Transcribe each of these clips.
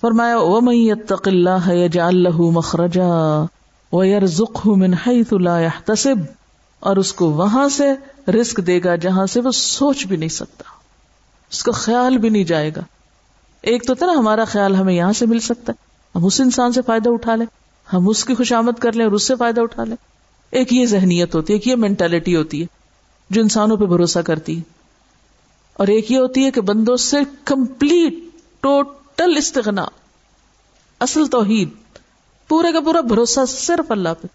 فرمایا او يتق الله يجعل له مخرجا ويرزقه من حيث لا يحتسب۔ اور اس کو وہاں سے رزق دے گا جہاں سے وہ سوچ بھی نہیں سکتا۔ اس کا خیال بھی نہیں جائے گا۔ ایک تو تھا نا، ہمارا خیال ہمیں یہاں سے مل سکتا ہے۔ ہم اس انسان سے فائدہ اٹھا لیں۔ ہم اس کی خوشامد کر لیں اور اس سے فائدہ اٹھا لیں۔ ایک یہ ذہنیت ہوتی ہے ایک یہ مینٹلٹی ہوتی ہے جو انسانوں پہ بھروسہ کرتی ہے۔ اور ایک یہ ہوتی ہے کہ بندوں سے کمپلیٹ ٹوٹل استغنا، اصل توحید، پورے کا پورا بھروسہ صرف اللہ پہ۔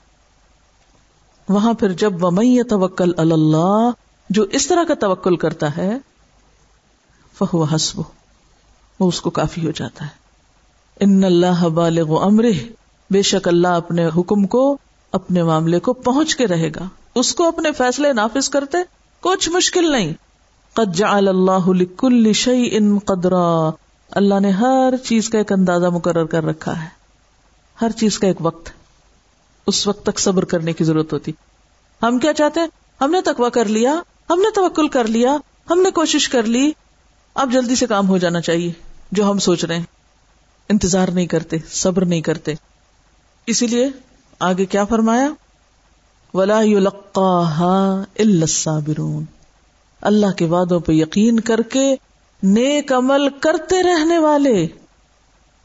وہاں پھر جب ومئی توکل اللہ جو اس طرح کا توکل کرتا ہے فہو حسب وہ اس کو کافی ہو جاتا ہے۔ ان اللہ بالغ امر بے شک اللہ اپنے حکم کو، اپنے معاملے کو پہنچ کے رہے گا۔ اس کو اپنے فیصلے نافذ کرتے، کچھ مشکل نہیں۔ قد جعل اللہ لکل شیء قدرا اللہ نے ہر چیز کا ایک اندازہ مقرر کر رکھا ہے۔ ہر چیز کا ایک وقت۔ اس وقت تک صبر کرنے کی ضرورت ہوتی۔ ہم کیا چاہتے ہیں؟ ہم نے تقوی کر لیا، ہم نے توکل کر لیا، ہم نے کوشش کر لی۔ اب جلدی سے کام ہو جانا چاہیے، جو ہم سوچ رہے ہیں۔ انتظار نہیں کرتے، صبر نہیں کرتے۔ اسی لیے آگے کیا فرمایا؟ ولا اللہ کے وعدوں پہ یقین کر کے نیک عمل کرتے رہنے والے،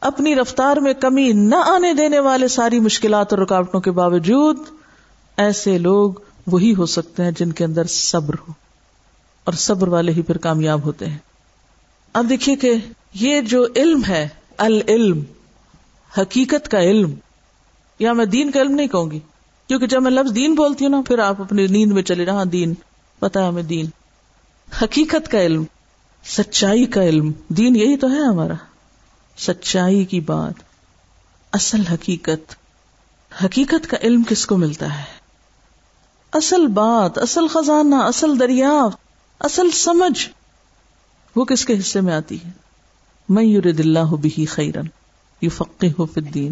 اپنی رفتار میں کمی نہ آنے دینے والے ساری مشکلات اور رکاوٹوں کے باوجود، ایسے لوگ وہی ہو سکتے ہیں جن کے اندر صبر ہو، اور صبر والے ہی پھر کامیاب ہوتے ہیں۔ اب دیکھیے کہ یہ جو علم ہے، العلم، حقیقت کا علم، یا میں دین کا علم نہیں کہوں گی، کیونکہ جب میں لفظ دین بولتی ہوں نا، پھر آپ اپنی نیند میں چلے رہا دین پتا ہے ہمیں دین۔ حقیقت کا علم۔ سچائی کا علم۔ دین یہی تو ہے ہمارا۔ سچائی کی بات۔ اصل حقیقت۔ حقیقت کا علم کس کو ملتا ہے؟ اصل بات، اصل خزانہ، اصل دریافت اصل سمجھ، وہ کس کے حصے میں آتی ہے؟ میں یور دلہ بھی خیرن یو فقی ہو فدین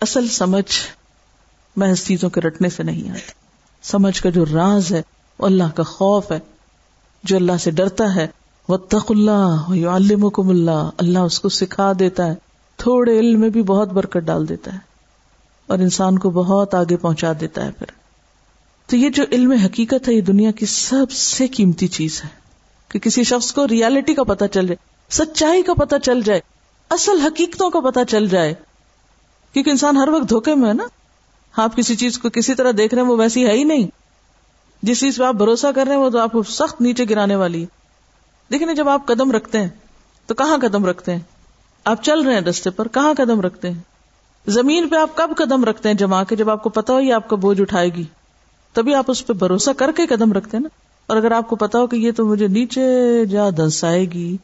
اصل سمجھ محض چیزوں کے رٹنے سے نہیں آتی۔ سمجھ کا جو راز ہے، وہ اللہ کا خوف ہے، جو اللہ سے ڈرتا ہے وہ تق اللہ علمکم اللہ۔ اللہ اس کو سکھا دیتا ہے۔ تھوڑے علم میں بھی بہت برکت ڈال دیتا ہے۔ اور انسان کو بہت آگے پہنچا دیتا ہے پھر۔ تو یہ جو علم حقیقت ہے، یہ دنیا کی سب سے قیمتی چیز ہے۔ کہ کسی شخص کو ریالٹی کا پتہ چل جائے، سچائی کا پتہ چل جائے، اصل حقیقتوں کا پتہ چل جائے۔ کیونکہ انسان ہر وقت دھوکے میں ہے نا۔ آپ کسی چیز کو کسی طرح دیکھ رہے ہیں، وہ ویسی ہے ہی نہیں۔ جس چیز پہ آپ بھروسہ کر رہے ہیں، وہ تو آپ کو سخت نیچے گرانے والی ہے۔ دیکھیں جب آپ قدم رکھتے ہیں، تو کہاں قدم رکھتے ہیں؟ آپ چل رہے ہیں رستے پر، کہاں قدم رکھتے ہیں؟ زمین پہ آپ کب قدم رکھتے ہیں جما کے؟ جب آپ کو پتا ہو یہ آپ کا بوجھ اٹھائے گی، تبھی آپ اس پہ بھروسہ کر کے قدم رکھتے ہیں نا۔ اور اگر آپ کو پتا ہو کہ یہ تو مجھے نیچے جا دنسائے گی،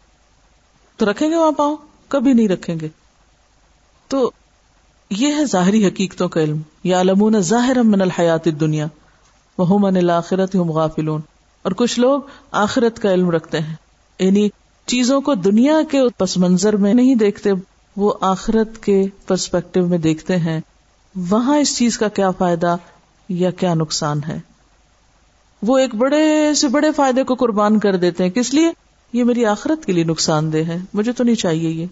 تو رکھیں گے وہاں پاؤں؟ کبھی نہیں رکھیں گے۔ تو یہ ہے ظاہری حقیقتوں کا علم۔ یا علمون ظاہر من الحیات دنیا وہ من الآخرت ہم غافلون۔ اور کچھ لوگ آخرت کا علم رکھتے ہیں۔ یعنی چیزوں کو دنیا کے پس منظر میں نہیں دیکھتے، وہ آخرت کے پرسپیکٹو میں دیکھتے ہیں۔ وہاں اس چیز کا کیا فائدہ یا کیا نقصان ہے؟ وہ ایک بڑے سے بڑے فائدے کو قربان کر دیتے ہیں۔ کس لیے؟ یہ میری آخرت کے لیے نقصان دہ ہے۔ مجھے تو نہیں چاہیے یہ۔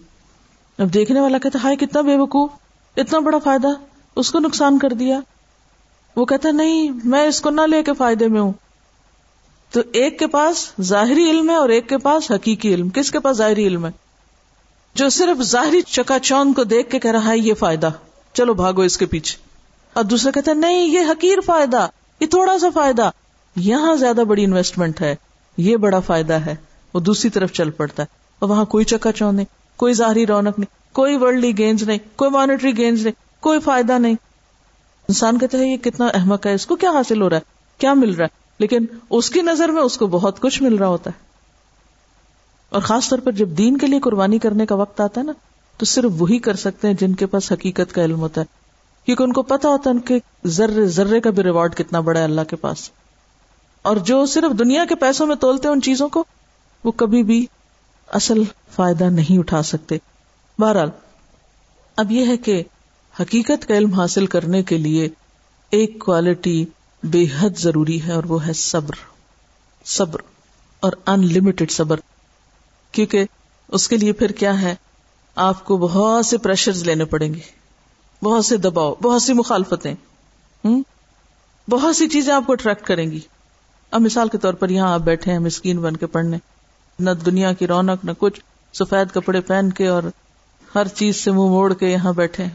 اب دیکھنے والا کہتا ہائے، کتنا بے وقوف، اتنا بڑا فائدہ، اس کو نقصان کر دیا۔ وہ کہتا نہیں، میں اس کو نہ لے کے فائدے میں ہوں۔ تو ایک کے پاس ظاہری علم ہے اور ایک کے پاس حقیقی علم. کس کے پاس ظاہری علم ہے؟ جو صرف ظاہری چکا چوند کو دیکھ کے کہہ رہا ہے، یہ فائدہ. چلو بھاگو اس کے پیچھے. اور دوسرا کہتا ہے، نہیں، یہ حقیر فائدہ. یہ تھوڑا سا فائدہ. یہاں زیادہ بڑی انویسٹمنٹ ہے. یہ بڑا فائدہ ہے. وہ دوسری طرف چل پڑتا ہے. اور وہاں کوئی چکا چوند نہیں، کوئی ظاہری رونق نہیں، کوئی ورلڈلی گینز نہیں، کوئی مانیٹری گینز نہیں، کوئی فائدہ نہیں. انسان کہتے ہیں یہ کتنا احمد ہے اس کو، کیا حاصل ہو رہا ہے؟ کیا مل رہا ہے؟ لیکن اس کی نظر میں اس کو بہت کچھ مل رہا ہوتا ہے۔ اور خاص طور پر جب دین کے لیے قربانی کرنے کا وقت آتا ہے نا، تو صرف وہی کر سکتے ہیں جن کے پاس حقیقت کا علم ہوتا ہے۔ کیونکہ ان کو پتا ہوتا ہے ان کے ذرے ذرے کا بھی ریوارڈ کتنا بڑا ہے اللہ کے پاس۔ اور جو صرف دنیا کے پیسوں میں تولتے ہیں ان چیزوں کو، وہ کبھی بھی اصل فائدہ نہیں اٹھا سکتے۔ بہرحال، اب یہ ہے کہ حقیقت کا علم حاصل کرنے کے لیے ایک کوالٹی بے حد ضروری ہے اور وہ ہے صبر صبر اور ان لمیٹڈ صبر۔ کیونکہ اس کے لیے پھر کیا ہے؟ آپ کو بہت سے پریشر لینے پڑیں گے۔ بہت سے دباؤ، بہت سی مخالفتیں۔ ہوں بہت سی چیزیں آپ کو اٹریکٹ کریں گی۔ اب مثال کے طور پر یہاں آپ بیٹھے ہیں، مسکین بن کے پڑھنے۔ نہ دنیا کی رونق، نہ کچھ۔ سفید کپڑے پہن کے اور ہر چیز سے منہ موڑ کے یہاں بیٹھے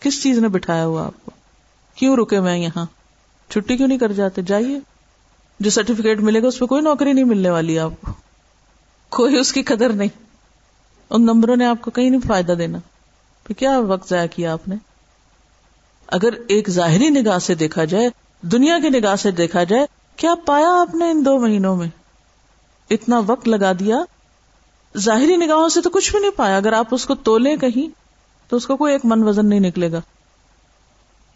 کس چیز نے بٹھایا ہوا آپ کو؟ کیوں رکے میں یہاں؟ چھٹی کیوں نہیں کر جاتے؟ جائیے۔ جو سرٹیفکیٹ ملے گا، اس پہ کوئی نوکری نہیں ملنے والی آپ کو۔ کوئی اس کی قدر نہیں۔ ان نمبروں نے آپ کو کہیں نہیں فائدہ دینا۔ پھر کیا وقت ضائع کیا آپ نے؟ اگر ایک ظاہری نگاہ سے دیکھا جائے، دنیا کی نگاہ سے دیکھا جائے، کیا پایا آپ نے ان دو مہینوں میں؟ اتنا وقت لگا دیا۔ ظاہری نگاہوں سے تو کچھ بھی نہیں پایا۔ اگر آپ اس کو تولے کہیں، تو اس کو کوئی ایک من وزن نہیں نکلے گا۔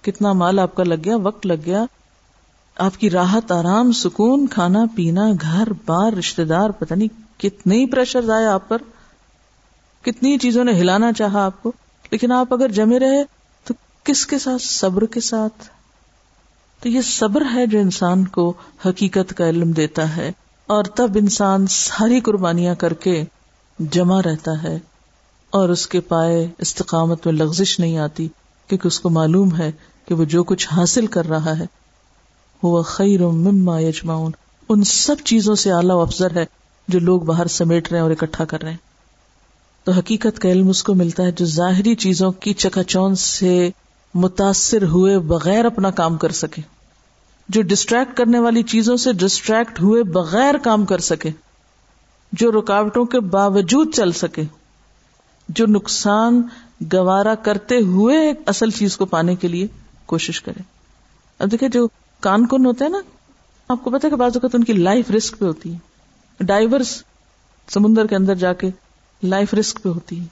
کتنا مال آپ کا لگ گیا، وقت لگ گیا۔ آپ کی راحت، آرام، سکون، کھانا، پینا، گھر، بار رشتے دار، پتہ نہیں کتنے پریشر آئے آپ پر، کتنی چیزوں نے ہلانا چاہا آپ کو۔ لیکن آپ اگر جمے رہے تو کس کے ساتھ؟ صبر کے ساتھ۔ تو یہ صبر ہے جو انسان کو حقیقت کا علم دیتا ہے، اور تب انسان ساری قربانیاں کر کے جمع رہتا ہے، اور اس کے پائے استقامت میں لغزش نہیں آتی، کیونکہ اس کو معلوم ہے کہ وہ جو کچھ حاصل کر رہا ہے۔ وہ خیر مما یجمعون۔ ان سب چیزوں سے اعلیٰ افضر ہے جو لوگ باہر سمیٹ رہے ہیں اور اکٹھا کر رہے ہیں۔ تو حقیقت کا علم اس کو ملتا ہے جو ظاہری چیزوں کی چکا چون سے متاثر ہوئے بغیر اپنا کام کر سکے۔ جو ڈسٹریکٹ کرنے والی چیزوں سے ڈسٹریکٹ ہوئے بغیر کام کر سکے۔ جو رکاوٹوں کے باوجود چل سکے۔ جو نقصان گوارا کرتے ہوئے اصل چیز کو پانے کے لیے کوشش کرے۔ اب دیکھیں جو کان کن ہوتے ہیں نا، آپ کو پتا کہ بعض اوقات ان کی لائف رسک پہ ہوتی ہے ڈائیورس سمندر کے اندر جا کے لائف رسک پہ ہوتی ہے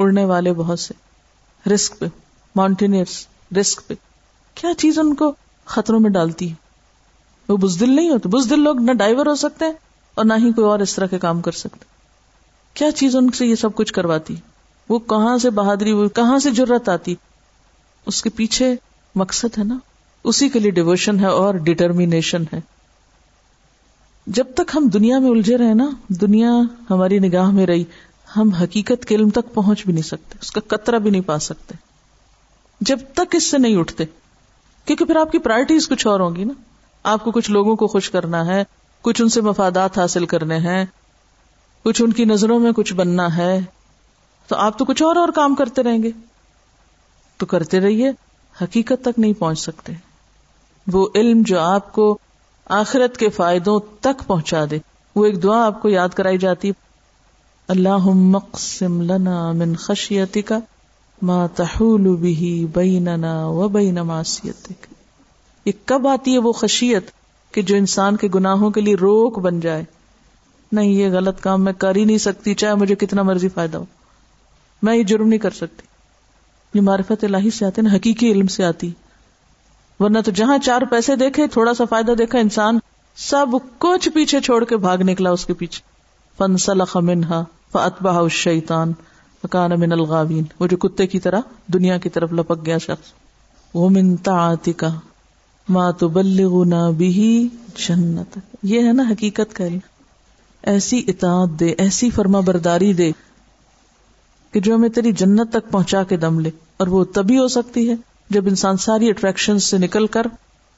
اڑنے والے بہت سے۔ رسک پہ۔ ماؤنٹینئرس رسک پہ۔ کیا چیز ان کو خطروں میں ڈالتی ہے؟ وہ بزدل نہیں ہوتے۔ بزدل لوگ نہ ڈائیور ہو سکتے ہیں اور نہ ہی کوئی اور اس طرح کے کام کر سکتے۔ کیا چیز ان سے یہ سب کچھ کرواتی؟ وہ کہاں سے بہادری، وہ کہاں سے ضرورت آتی؟ اس کے پیچھے مقصد ہے نا۔ اسی کے لیے ڈیووشن ہے اور ڈٹرمینیشن ہے۔ جب تک ہم دنیا میں الجھے رہے نا، دنیا ہماری نگاہ میں رہی، ہم حقیقت کے علم تک پہنچ بھی نہیں سکتے، اس کا قطرہ بھی نہیں پا سکتے۔ جب تک اس سے نہیں اٹھتے، کیونکہ پھر آپ کی پرائرٹیز کچھ اور ہوں گی نا۔ آپ کو کچھ لوگوں کو خوش کرنا ہے، کچھ ان سے مفادات حاصل کرنے ہیں، کچھ ان کی نظروں میں کچھ بننا ہے، تو آپ تو کچھ اور اور کام کرتے رہیں گے۔ تو کرتے رہیے، حقیقت تک نہیں پہنچ سکتے۔ وہ علم جو آپ کو آخرت کے فائدوں تک پہنچا دے۔ وہ ایک دعا آپ کو یاد کرائی جاتی۔ اللہ مقسم لنا من خشیتی کا ما تحول به بیننا و بین معصیتک۔ یہ کب آتی ہے وہ خشیت کہ جو انسان کے گناہوں کے لیے روک بن جائے۔ نہیں، یہ غلط کام میں کر ہی نہیں سکتی، چاہے مجھے کتنا مرضی فائدہ ہو۔ میں یہ جرم نہیں کر سکتی۔ یہ معرفت الہی سے آتے نا حقیقی علم سے آتی۔ ورنہ تو جہاں چار پیسے دیکھے، تھوڑا سا فائدہ دیکھا انسان سب کچھ پیچھے چھوڑ کے بھاگ نکلا اس کے پیچھے۔ فنسلخ منہا فاتبہ الشیطان فکان من الغاوین وہ جو کتے کی طرح دنیا کی طرف لپک گیا شخص۔ وہ منتا کا ماں تو بلغنا بھی جنت۔ یہ ہے نا حقیقت کا علم۔ ایسی اطاعت دے، ایسی فرما برداری دے کہ جو ہمیں تیری جنت تک پہنچا کے دم لے اور وہ تبھی ہو سکتی ہے۔ جب انسان ساری اٹریکشن سے نکل کر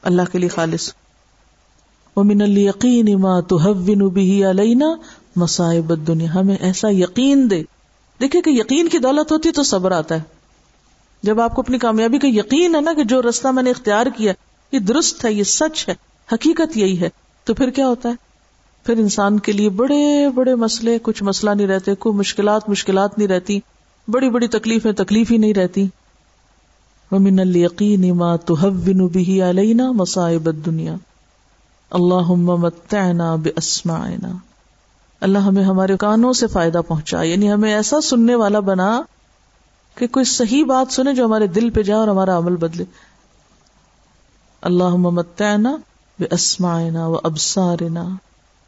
اللہ کے لیے خالص۔ وہ من القین ماں تو بھی علینا مصائب دنیا ہمیں ایسا یقین دے۔ دیکھیں کہ یقین کی دولت ہوتی تو صبر آتا ہے۔ جب آپ کو اپنی کامیابی کا یقین ہے نا کہ جو رستہ میں نے اختیار کیا یہ درست ہے، یہ سچ ہے، حقیقت یہی ہے، تو پھر کیا ہوتا ہے؟ پھر انسان کے لیے بڑے بڑے مسئلے، کچھ مسئلہ نہیں رہتے، کوئی مشکلات مشکلات نہیں رہتی، بڑی بڑی تکلیفیں تکلیف ہی نہیں رہتی۔ ومن القین ما تهون به علينا مصائب الدنيا. اللهم متعنا باسماعنا اللہ ہمیں ہمارے کانوں سے فائدہ پہنچا یعنی ہمیں ایسا سننے والا بنا کہ کوئی صحیح بات سنے جو ہمارے دل پہ جائے اور ہمارا عمل بدلے۔ اللہ متعنا بے اسمائنا و ابسارنا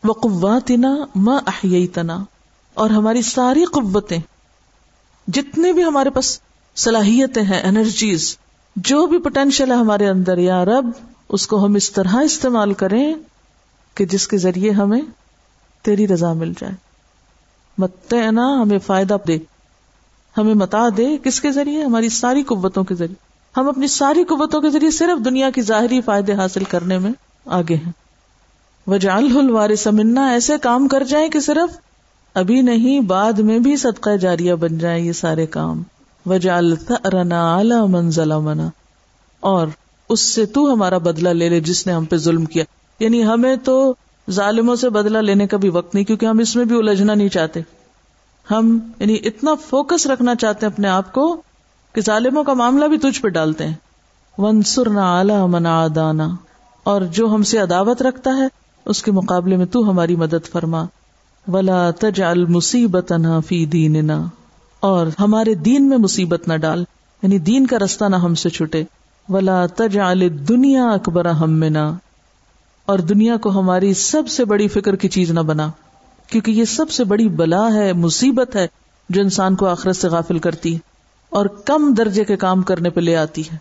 و قواتنا ما احییتنا اور ہماری ساری قوتیں، جتنے بھی ہمارے پاس صلاحیتیں ہیں انرجیز جو بھی پوٹینشیل ہے ہمارے اندر، یا رب، اس کو ہم اس طرح استعمال کریں کہ جس کے ذریعے ہمیں تیری رضا مل جائے۔ مت نا ہمیں فائدہ دے۔ ہمیں متا دے کس کے ذریعے؟ ہماری ساری قوتوں کے ذریعے۔ ہم اپنی ساری قوتوں کے ذریعے صرف دنیا کی ظاہری فائدے حاصل کرنے میں آگے ہیں۔ وجال الوارث منا، ایسے کام کر جائیں کہ صرف ابھی نہیں، بعد میں بھی صدقہ جاریہ بن جائیں یہ سارے کام۔ وجال رنا اعلی منزلہ منا اور اس سے تو ہمارا بدلہ لے لے جس نے ہم پہ ظلم کیا۔ یعنی ہمیں تو ظالموں سے بدلہ لینے کا بھی وقت نہیں، کیونکہ ہم اس میں بھی الجھنا نہیں چاہتے۔ ہم یعنی اتنا فوکس رکھنا چاہتے ہیں اپنے آپ کو کہ ظالموں کا معاملہ بھی تجھ پہ ڈالتے ہیں۔ ونسر نہ اعلی منا دانا اور جو ہم سے عداوت رکھتا ہے، اس کے مقابلے میں تو ہماری مدد فرما۔ ولا تج المصیبت فی دیننا اور ہمارے دین میں مصیبت نہ ڈال یعنی دین کا رستہ نہ ہم سے چھٹے۔ ولا تج دنیا اکبر ہم اور دنیا کو ہماری سب سے بڑی فکر کی چیز نہ بنا، کیونکہ یہ سب سے بڑی بلا ہے، مصیبت ہے جو انسان کو آخرت سے غافل کرتی ہے اور کم درجے کے کام کرنے پہ لے آتی ہے۔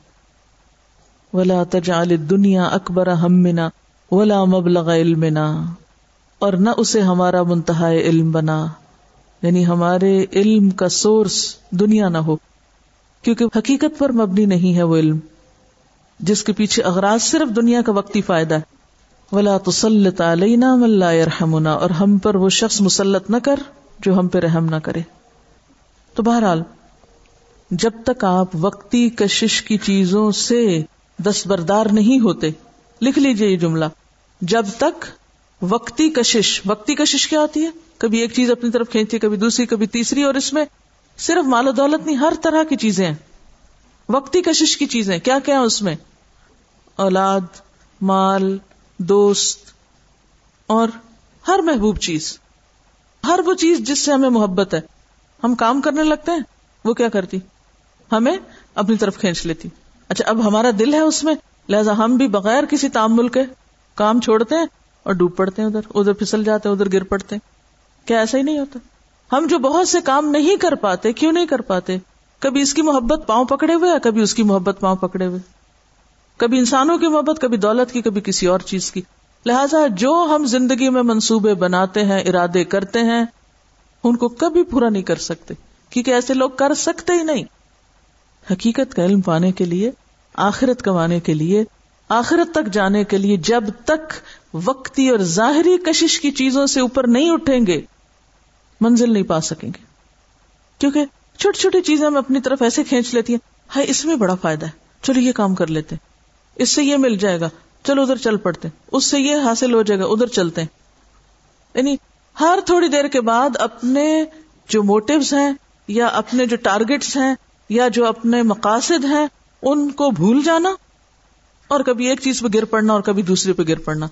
ولا تجعل دنیا اکبر ہمنا ولا مبلغ علمنا۔ اور نہ اسے ہمارا منتہا علم بنا۔ یعنی ہمارے علم کا سورس دنیا نہ ہو، کیونکہ حقیقت پر مبنی نہیں ہے وہ علم، جس کے پیچھے اغراض صرف دنیا کا وقتی فائدہ ہے۔ ولا تسلط علینا من لا يرحمنا، اور ہم پر وہ شخص مسلط نہ کر جو ہم پہ رحم نہ کرے۔ تو بہرحال، جب تک آپ وقتی کشش کی چیزوں سے دستبردار نہیں ہوتے، لکھ لیجیے یہ جملہ، جب تک وقتی کشش وقتی کشش کیا ہوتی ہے؟ کبھی ایک چیز اپنی طرف کھینچتی کبھی دوسری، کبھی تیسری، اور اس میں صرف مال و دولت نہیں، ہر طرح کی چیزیں ہیں۔ وقتی کشش کی چیزیں، کیا کیا اس میں؟ اولاد، مال، دوست، اور ہر محبوب چیز۔ ہر وہ چیز جس سے ہمیں محبت ہے۔ ہم کام کرنے لگتے ہیں، وہ کیا کرتی؟ ہمیں اپنی طرف کھینچ لیتی۔ اچھا اب ہمارا دل ہے اس میں، لہٰذا ہم بھی بغیر کسی تامل کے کام چھوڑتے ہیں اور ڈوب پڑتے ہیں ادھر ادھر پھسل جاتے ہیں، ادھر گر پڑتے ہیں۔ کیا ایسا ہی نہیں ہوتا۔ ہم جو بہت سے کام نہیں کر پاتے، کیوں نہیں کر پاتے؟ کبھی اس کی محبت پاؤں پکڑے ہوئے یا کبھی اس کی محبت پاؤں پکڑے ہوئے؟ کبھی انسانوں کی محبت، کبھی دولت کی، کبھی کسی اور چیز کی۔ لہذا جو ہم زندگی میں منصوبے بناتے ہیں، ارادے کرتے ہیں، ان کو کبھی پورا نہیں کر سکتے۔ کیونکہ ایسے لوگ کر سکتے ہی نہیں۔ حقیقت کا علم پانے کے لیے، آخرت کمانے کے لیے، آخرت تک جانے کے لیے، جب تک وقتی اور ظاہری کشش کی چیزوں سے اوپر نہیں اٹھیں گے، منزل نہیں پا سکیں گے۔ کیونکہ چھوٹی چھوٹی چیزیں ہم اپنی طرف ایسے کھینچ لیتی ہیں ہائی اس میں بڑا فائدہ ہے۔ چلو، یہ کام کر لیتے اس سے یہ مل جائے گا۔ چلو، ادھر چل پڑتے اس سے یہ حاصل ہو جائے گا، ادھر چلتے یعنی ہر تھوڑی دیر کے بعد اپنے جو موٹیوز ہیں، یا اپنے جو ٹارگیٹس ہیں، یا جو اپنے مقاصد ہیں، ان کو بھول جانا اور کبھی ایک چیز پہ گر پڑنا اور کبھی دوسرے پہ گر پڑنا۔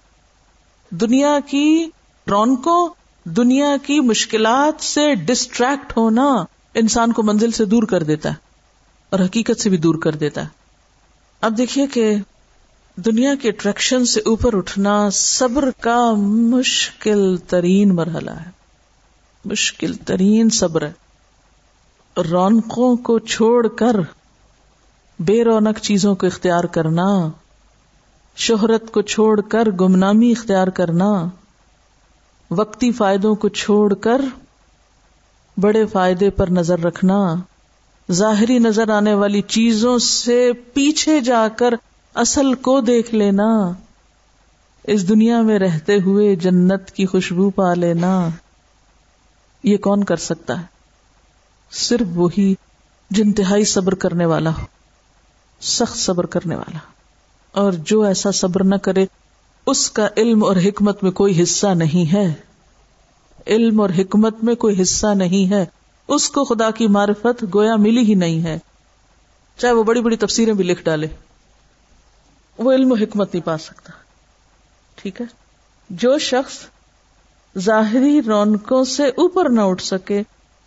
دنیا کی رونقوں دنیا کی مشکلات سے ڈسٹریکٹ ہونا انسان کو منزل سے دور کر دیتا ہے اور حقیقت سے بھی دور کر دیتا ہے۔ اب دیکھیے کہ دنیا کے اٹریکشن سے اوپر اٹھنا صبر کا مشکل ترین مرحلہ ہے۔ مشکل ترین صبر ہے۔ رونقوں کو چھوڑ کر بے رونق چیزوں کو اختیار کرنا شہرت کو چھوڑ کر گمنامی اختیار کرنا، وقتی فائدوں کو چھوڑ کر بڑے فائدے پر نظر رکھنا، ظاہری نظر آنے والی چیزوں سے پیچھے جا کر اصل کو دیکھ لینا، اس دنیا میں رہتے ہوئے جنت کی خوشبو پا لینا، یہ کون کر سکتا ہے؟ صرف وہی جنتہائی صبر کرنے والا ہو، سخت صبر کرنے والا اور جو ایسا صبر نہ کرے، اس کا علم اور حکمت میں کوئی حصہ نہیں ہے۔ علم اور حکمت میں کوئی حصہ نہیں ہے۔ اس کو خدا کی معرفت گویا ملی ہی نہیں ہے۔ چاہے وہ بڑی بڑی تفسیریں بھی لکھ ڈالے۔ وہ علم و حکمت نہیں پا سکتا۔ ٹھیک ہے؟ جو شخص ظاہری رونقوں سے اوپر نہ اٹھ سکے،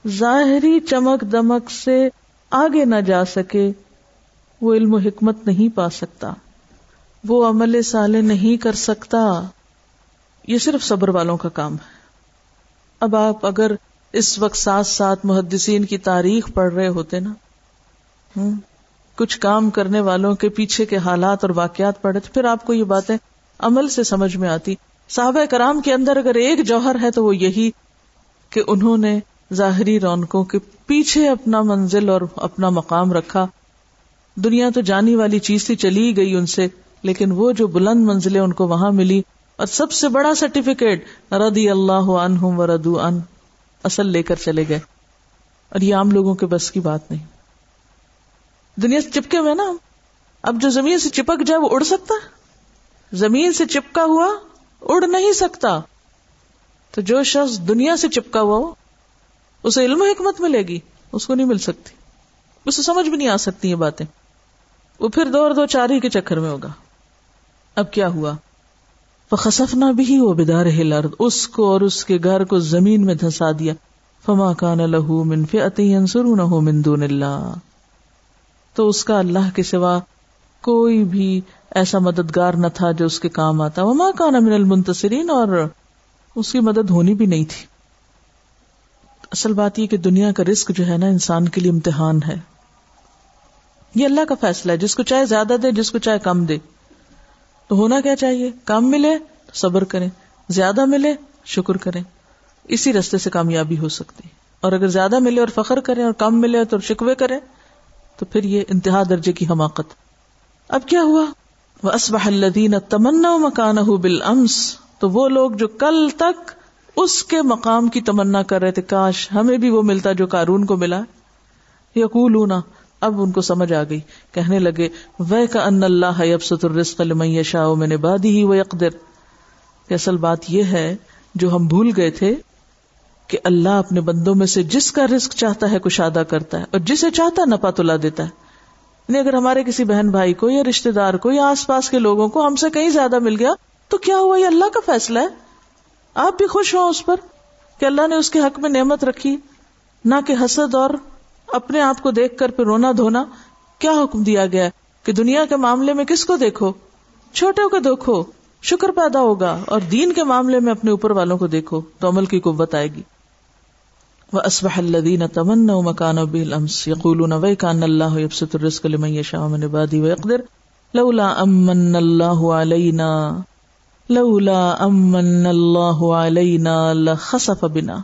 ظاہری چمک دمک سے آگے نہ جا سکے، وہ علم و حکمت نہیں پا سکتا۔ وہ عمل سالے نہیں کر سکتا۔ یہ صرف صبر والوں کا کام ہے۔ اب آپ اگر اس وقت ساتھ ساتھ محدثین کی تاریخ پڑھ رہے ہوتے نا۔ کچھ کام کرنے والوں کے پیچھے کے حالات اور واقعات پڑھے تو پھر آپ کو یہ باتیں عمل سے سمجھ میں آتی۔ صحابہ کرام کے اندر اگر ایک جوہر ہے تو وہ یہی کہ انہوں نے ظاہری رونقوں کے پیچھے اپنا منزل اور اپنا مقام رکھا۔ دنیا تو جانی والی چیز تھی چلی گئی ان سے۔ لیکن وہ جو بلند منزلیں ان کو وہاں ملی اور سب سے بڑا سرٹیفکیٹ رضی اللہ عنہم و ردو ان اصل لے کر چلے گئے۔ اور یہ عام لوگوں کے بس کی بات نہیں۔ دنیا سے چپکے ہوئے نا اب جو زمین سے چپک جائے وہ اڑ سکتا؟ زمین سے چپکا ہوا اڑ نہیں سکتا۔ تو جو شخص دنیا سے چپکا ہوا ہو، اسے علم و حکمت ملے گی، اس کو نہیں مل سکتی۔ اسے سمجھ بھی نہیں آ سکتی یہ باتیں۔ وہ پھر دو اور دو چار ہی کے چکر میں ہوگا۔ اب کیا ہوا؟ خسف بھی وہ بدار لرد اس کو اور اس کے گھر کو زمین میں دھسا دیا۔ فما کان لہو منفی انسر نہ ہو مندون اللہ۔ تو اس کا اللہ کے سوا کوئی بھی ایسا مددگار نہ تھا جو اس کے کام آتا۔ وہ ماں کان من المنتصرین، اور اس کی مدد ہونی بھی نہیں تھی۔ اصل بات یہ کہ دنیا کا رسک جو ہے نا، انسان کے لیے امتحان ہے۔ یہ اللہ کا فیصلہ ہے۔ جس کو چاہے زیادہ دے، جس کو چاہے کم دے۔ تو ہونا کیا چاہیے؟ کم ملے تو صبر کریں۔ زیادہ ملے، شکر کریں۔ اسی رستے سے کامیابی ہو سکتی۔ اور اگر زیادہ ملے اور فخر کریں اور کم ملے تو شکوے کریں، تو پھر یہ انتہا درجے کی حماقت۔ اب کیا ہوا؟ وہ اسبح الدین تمنا مکان بال تو وہ لوگ جو کل تک اس کے مقام کی تمنا کر رہے تھے، کاش ہمیں بھی وہ ملتا جو کارون کو ملا۔ یقول اب ان کو سمجھ آ گئی۔ کہنے لگے وہ کا ان اللہ شاہ میں نے بادی ہی وہ اقدر اصل بات یہ ہے، جو ہم بھول گئے تھے، کہ اللہ اپنے بندوں میں سے جس کا رسک چاہتا ہے کشادہ کرتا ہے اور جسے چاہتا ہے نپا تلا دیتا ہے۔ یعنی اگر ہمارے کسی بہن بھائی کو یا رشتے دار کو یا آس پاس کے لوگوں کو ہم سے کہیں زیادہ مل گیا، تو کیا ہوا؟ یہ اللہ کا فیصلہ ہے۔ آپ بھی خوش ہو اس پر کہ اللہ نے اس کے حق میں نعمت رکھی، نہ کہ حسد اور اپنے آپ کو دیکھ کر پھر رونا دھونا، کیا حکم دیا گیا کہ دنیا کے معاملے میں کس کو دیکھو؟ چھوٹے کو دیکھو، شکر پیدا ہوگا اور دین کے معاملے میں اپنے اوپر والوں کو دیکھو، تو عمل کی قوت آئے گی۔ وہ اسبح الدین تمن مکان بالامس یقولون ویکان اللہ یبسط الرزق لمن یشاء من عبادی ویقدر لولا امن اللہ علینا لولا امن اللہ علینا لخسف بنا۔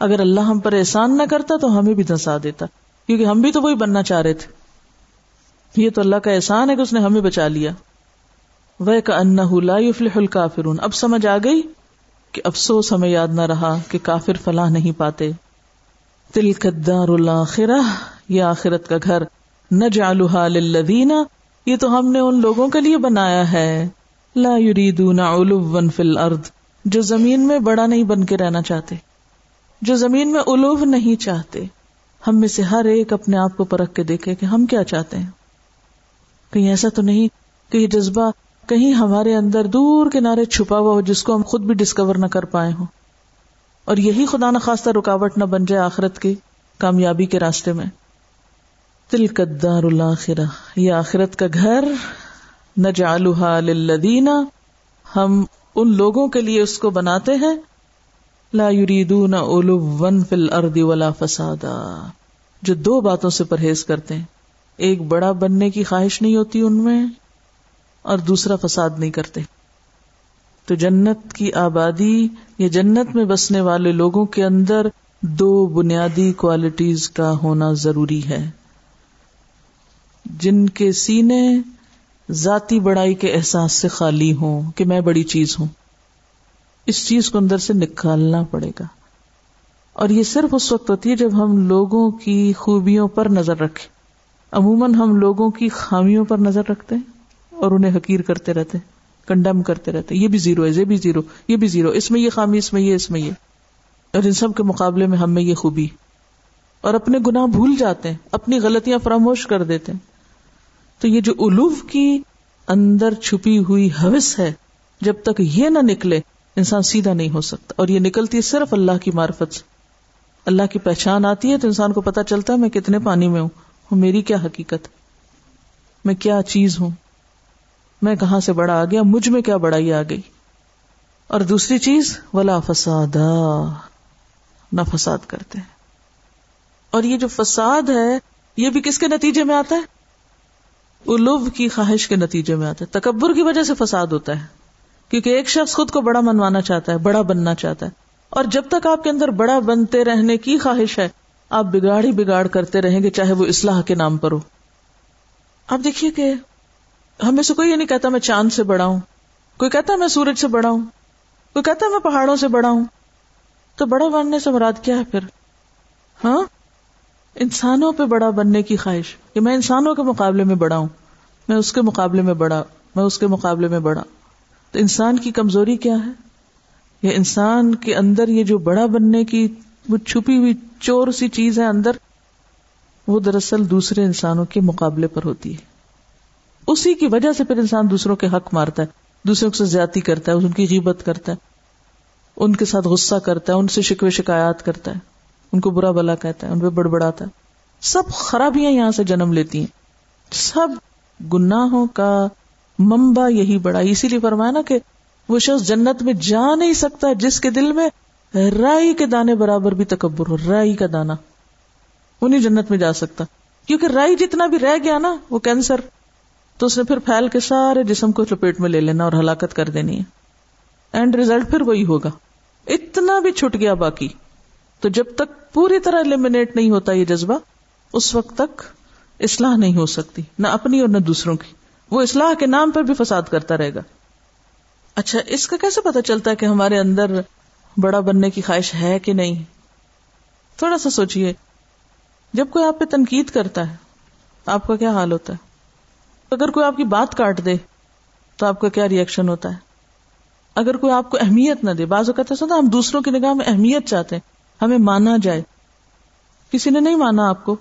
اگر اللہ ہم پر احسان نہ کرتا تو ہمیں بھی دھسا دیتا کیونکہ ہم بھی تو وہی بننا چاہ رہے تھے۔ یہ تو اللہ کا احسان ہے کہ اس نے ہمیں بچا لیا۔ وہ کا ان لا يفلح الكافرون۔ اب سمجھ آ گئی کہ افسوس ہمیں یاد نہ رہا کہ کافر فلاح نہیں پاتے۔ تل قدار الآخرہ یہ آخرت کا گھر۔ نجعلها للذین یہ تو ہم نے ان لوگوں کے لیے بنایا ہے۔ لا يريدون علوا في الارض جو زمین میں بڑا نہیں بن کے رہنا چاہتے۔ جو زمین میں الوف نہیں چاہتے، ہم میں سے ہر ایک اپنے آپ کو پرکھ کے دیکھے کہ ہم کیا چاہتے ہیں۔ کہیں ایسا تو نہیں کہ یہ جذبہ کہیں ہمارے اندر دور کنارے چھپا ہوا ہو جس کو ہم خود بھی ڈسکور نہ کر پائے ہوں۔ اور یہی خدا نخواستہ رکاوٹ نہ بن جائے آخرت کی کامیابی کے راستے میں۔ تل قدار الآخرہ یہ آخرت کا گھر نہ جالوہ لدینہ ہم ان لوگوں کے لیے اس کو بناتے ہیں لا يريدون علوا في الارض ولا فسادا۔ جو دو باتوں سے پرہیز کرتے ہیں، ایک بڑا بننے کی خواہش نہیں ہوتی ان میں، اور دوسرا فساد نہیں کرتے۔ تو جنت کی آبادی یا جنت میں بسنے والے لوگوں کے اندر دو بنیادی کوالٹیز کا ہونا ضروری ہے۔ جن کے سینے ذاتی بڑائی کے احساس سے خالی ہوں، کہ میں بڑی چیز ہوں۔ اس چیز کو اندر سے نکالنا پڑے گا۔ اور یہ صرف اس وقت ہوتی ہے جب ہم لوگوں کی خوبیوں پر نظر رکھیں۔ عموماً ہم لوگوں کی خامیوں پر نظر رکھتے ہیں اور انہیں حقیر کرتے رہتے کنڈم کرتے رہتے یہ بھی زیرو ہے، یہ بھی زیرو، یہ بھی زیرو۔ اس میں یہ خامی، اس میں یہ، اس میں یہ۔ اور ان سب کے مقابلے میں ہم میں یہ خوبی۔ اور اپنے گناہ بھول جاتے ہیں، اپنی غلطیاں فراموش کر دیتے ہیں۔ تو یہ جو الوف کی اندر چھپی ہوئی حوث ہے، جب تک یہ نہ نکلے انسان سیدھا نہیں ہو سکتا اور یہ نکلتی ہے صرف اللہ کی معرفت سے۔ اللہ کی پہچان آتی ہے تو انسان کو پتا چلتا ہے میں کتنے پانی میں ہوں۔ میری کیا حقیقت؟ میں کیا چیز ہوں؟ میں کہاں سے بڑا آ گیا مجھ میں کیا بڑائی آ گئی؟ اور دوسری چیز، ولا فساد نہ فساد کرتے ہیں۔ اور یہ جو فساد ہے، یہ بھی کس کے نتیجے میں آتا ہے؟ الوب کی خواہش کے نتیجے میں آتا ہے۔ تکبر کی وجہ سے فساد ہوتا ہے۔ کیونکہ ایک شخص خود کو بڑا منوانا چاہتا ہے، بڑا بننا چاہتا ہے۔ اور جب تک آپ کے اندر بڑا بنتے رہنے کی خواہش ہے، آپ بگاڑ ہی بگاڑ کرتے رہیں گے چاہے وہ اصلاح کے نام پر ہو۔ آپ دیکھیے کہ ہمیں سے کوئی یہ نہیں کہتا میں چاند سے بڑا ہوں، کوئی کہتا میں سورج سے بڑا ہوں، کوئی کہتا میں پہاڑوں سے بڑا ہوں۔ تو بڑا بننے سے مراد کیا ہے پھر؟ ہاں؟ انسانوں پہ بڑا بننے کی خواہش، کہ میں انسانوں کے مقابلے میں بڑا ہوں، میں اس کے مقابلے میں بڑا، میں اس کے مقابلے میں بڑا۔ تو انسان کی کمزوری کیا ہے؟ یہ انسان کے اندر یہ جو بڑا بننے کی وہ چھپی ہوئی چور سی چیز ہے اندر، وہ دراصل دوسرے انسانوں کے مقابلے پر ہوتی ہے۔ اسی کی وجہ سے پھر انسان دوسروں کے حق مارتا ہے دوسروں سے زیادتی کرتا ہے ان کی غیبت کرتا ہے، ان کے ساتھ غصہ کرتا ہے، ان سے شکوے شکایات کرتا ہے، ان کو برا بلا کہتا ہے، ان پہ بڑبڑاتا ہے۔ سب خرابیاں یہاں سے جنم لیتی ہیں۔ سب گناہوں کا ممبا یہی بڑا اسی لیے فرمایا نا کہ وہ شخص جنت میں جا نہیں سکتا جس کے دل میں رائی کے دانے برابر بھی تکبر ہو، رائی کا دانا۔ وہ نہیں جنت میں جا سکتا۔ کیونکہ رائی جتنا بھی رہ گیا نا، وہ کینسر۔ تو اس نے پھر پھیل کے سارے جسم کو لپیٹ میں لے لینا اور ہلاکت کر دینی ہے۔ اینڈ ریزلٹ پھر وہی ہوگا۔ اتنا بھی چھٹ گیا باقی۔ تو جب تک پوری طرح المنیٹ نہیں ہوتا یہ جذبہ، اس وقت تک اصلاح نہیں ہو سکتی، نہ اپنی اور نہ دوسروں کی۔ وہ اصلاح کے نام پر بھی فساد کرتا رہے گا۔ اچھا اس کا کیسے پتا چلتا ہے کہ ہمارے اندر بڑا بننے کی خواہش ہے کہ نہیں؟ تھوڑا سا سوچئے۔ جب کوئی آپ پہ تنقید کرتا ہے، آپ کا کیا حال ہوتا ہے؟ اگر کوئی آپ کی بات کاٹ دے، تو آپ کا کیا ریئیکشن ہوتا ہے؟ اگر کوئی آپ کو اہمیت نہ دے، بعض اوقات سنا ہم دوسروں کی نگاہ میں اہمیت چاہتے ہیں، ہمیں مانا جائے۔ کسی نے نہیں مانا آپ کو،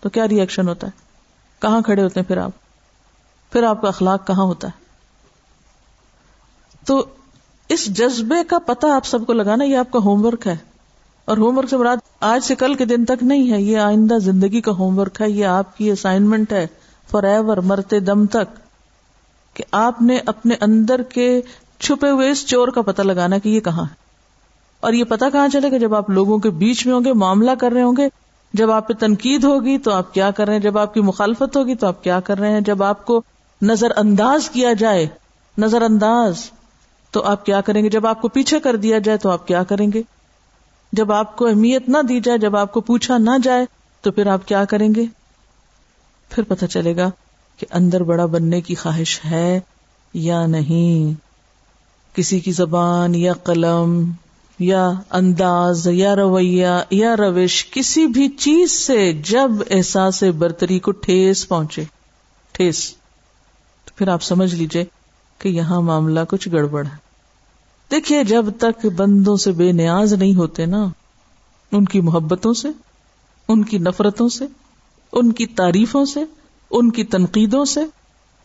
تو کیا ریئیکشن ہوتا ہے؟ کہاں کھڑے ہوتے ہیں پھر آپ؟ پھر آپ کا اخلاق کہاں ہوتا ہے؟ تو اس جذبے کا پتہ آپ سب کو لگانا یہ آپ کا ہوم ورک ہے۔ اور ہوم ورک سے مراد آج سے کل کے دن تک نہیں ہے، یہ آئندہ زندگی کا ہوم ورک ہے، یہ آپ کی اسائنمنٹ ہے فار ایور مرتے دم تک۔ کہ آپ نے اپنے اندر کے چھپے ہوئے اس چور کا پتہ لگانا کہ یہ کہاں ہے۔ اور یہ پتا کہاں چلے گا؟ جب آپ لوگوں کے بیچ میں ہوں گے، معاملہ کر رہے ہوں گے، جب آپ پہ تنقید ہوگی تو آپ کیا کر رہے ہیں؟ جب آپ کی مخالفت ہوگی تو آپ کیا کر رہے ہیں؟ جب آپ کو نظر انداز کیا جائے نظر انداز تو آپ کیا کریں گے؟ جب آپ کو پیچھے کر دیا جائے تو آپ کیا کریں گے؟ جب آپ کو اہمیت نہ دی جائے، جب آپ کو پوچھا نہ جائے، تو پھر آپ کیا کریں گے؟ پھر پتہ چلے گا کہ اندر بڑا بننے کی خواہش ہے یا نہیں۔ کسی کی زبان یا قلم یا انداز یا رویہ یا روش، کسی بھی چیز سے جب احساس برتری کو ٹھیس پہنچے، ٹھیس۔ تو پھر آپ سمجھ لیجیے کہ یہاں معاملہ کچھ گڑبڑ ہے۔ دیکھیے، جب تک بندوں سے بے نیاز نہیں ہوتے نا، ان کی محبتوں سے، ان کی نفرتوں سے، ان کی تعریفوں سے، ان کی تنقیدوں سے،